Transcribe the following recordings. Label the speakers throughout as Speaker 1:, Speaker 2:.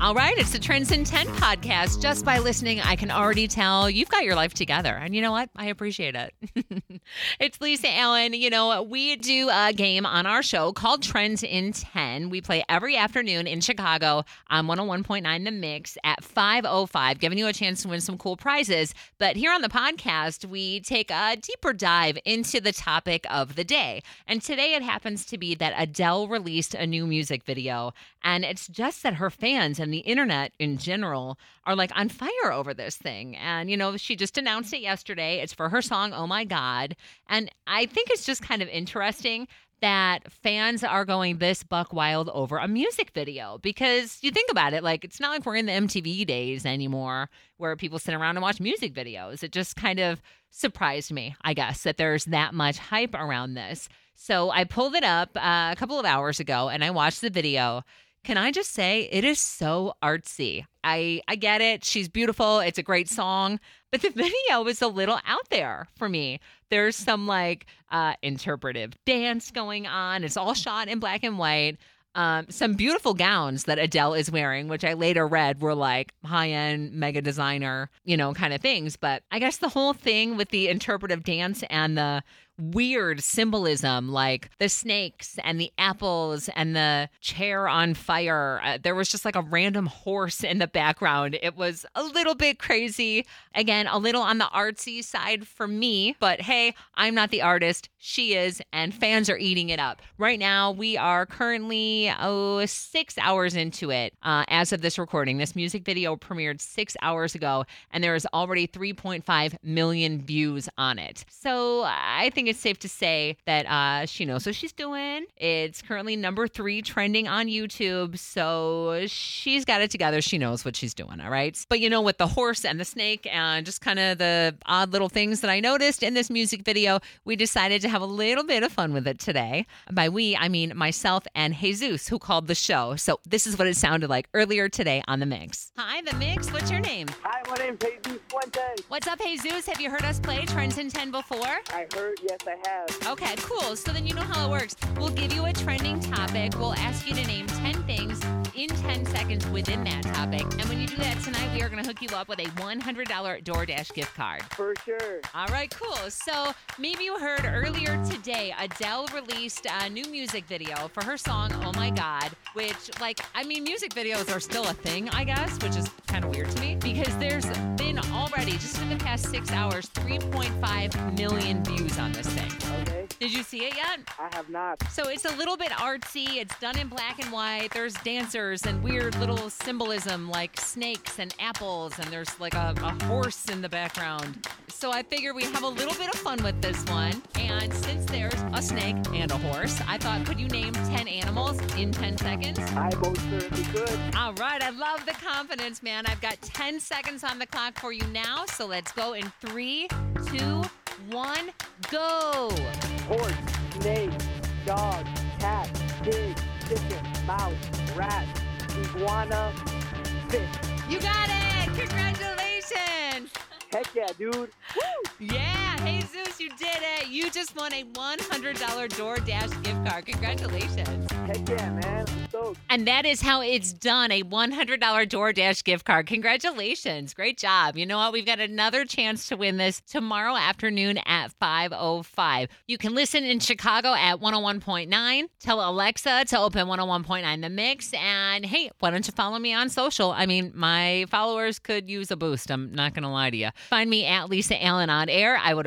Speaker 1: All right, it's the Trends in 10 podcast. Just by listening, I can already tell you've got your life together. And you know what? I appreciate it. it's Lisa Allen. You know, we do a game on our show called Trends in 10. We play every afternoon in Chicago on 101.9 The Mix at 5.05, giving you a chance to win some cool prizes. But here on the podcast, we take a deeper dive into the topic of the day. And today it happens to be that Adele released a new music video. And it's just that her fans and the internet in general are like on fire over this thing. And, you know, she just announced it yesterday. It's for her song, Oh My God. And I think it's just kind of interesting that fans are going this buck wild over a music video because you think about it like it's not like we're in the MTV days anymore where people sit around and watch music videos it just kind of surprised me I guess that there's that much hype around this so I pulled it up uh, a couple of hours ago and I watched the video can I just say it is so artsy? I I get it. She's beautiful. It's a great song, but the video is a little out there for me. There's some like uh, interpretive dance going on. It's all shot in black and white. Um, some beautiful gowns that Adele is wearing, which I later read were like high end mega designer, you know, kind of things. But I guess the whole thing with the interpretive dance and the weird symbolism like the snakes and the apples and the chair on fire. Uh, there was just like a random horse in the background. It was a little bit crazy. Again, a little on the artsy side for me, but hey, I'm not the artist. She is, and fans are eating it up. Right now, we are currently, oh, six hours into it uh, as of this recording. This music video premiered six hours ago, and there is already 3.5 million views on it. So I think it's safe to say that uh, she knows what she's doing. It's currently number three trending on YouTube. So she's got it together. She knows what she's doing. All right. But you know, with the horse and the snake and just kind of the odd little things that I noticed in this music video, we decided to have a little bit of fun with it today. By we, I mean myself and Jesus, who called the show. So this is what it sounded like earlier today on The Mix. Hi, The Mix. What's your name?
Speaker 2: Hi, my name's Jesus Fuentes.
Speaker 1: What's up, Jesus? Have you heard us play Trends in 10 before?
Speaker 2: I heard, yes, I have.
Speaker 1: Okay, cool. So then you know how it works. We'll give you a trending topic. We'll ask you to name 10 things in 10 seconds within that topic. And when you do that tonight, we are going to hook you up with a $100 DoorDash gift card.
Speaker 2: For sure.
Speaker 1: All right, cool. So maybe you heard earlier today, Adele released a new music video for her song, Oh My God, which, like, I mean, music videos are still a thing, I guess, which is kind of weird to me because there's been already, just in the past six hours, 3.5 million views on this thing.
Speaker 2: Okay.
Speaker 1: Did you see it yet?
Speaker 2: I have not.
Speaker 1: So it's a little bit artsy. It's done in black and white. There's dancers and weird little symbolism like snakes and apples, and there's like a, a horse in the background. So I figure we have a little bit of fun with this one. And since there's a snake and a horse, I thought, could you name 10 animals in 10 seconds?
Speaker 2: I most certainly could.
Speaker 1: All right, I love the confidence, man. I've got 10 seconds on the clock for you now. So let's go in three, two, one, go.
Speaker 2: Horse, snake, dog, cat, pig, chicken, mouse, rat, iguana, fish.
Speaker 1: You got it! Congratulations!
Speaker 2: Heck yeah, dude.
Speaker 1: Yeah, Jesus, you did it. You just won a $100 DoorDash gift card. Congratulations.
Speaker 2: Heck yeah, man. I'm.
Speaker 1: And that is how it's done a $100 DoorDash gift card. Congratulations. Great job. You know what? We've got another chance to win this tomorrow afternoon at 5.05. You can listen in Chicago at 101.9. Tell Alexa to open 101.9 The Mix. And hey, why don't you follow me on social? I mean, my followers could use a boost. I'm not going to lie to you. Find me at Lisa Allen on air. I would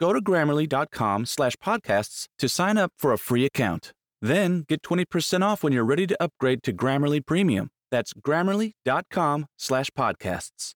Speaker 3: Go to grammarly.com slash podcasts to sign up for a free account. Then get 20% off when you're ready to upgrade to Grammarly Premium. That's grammarly.com slash podcasts.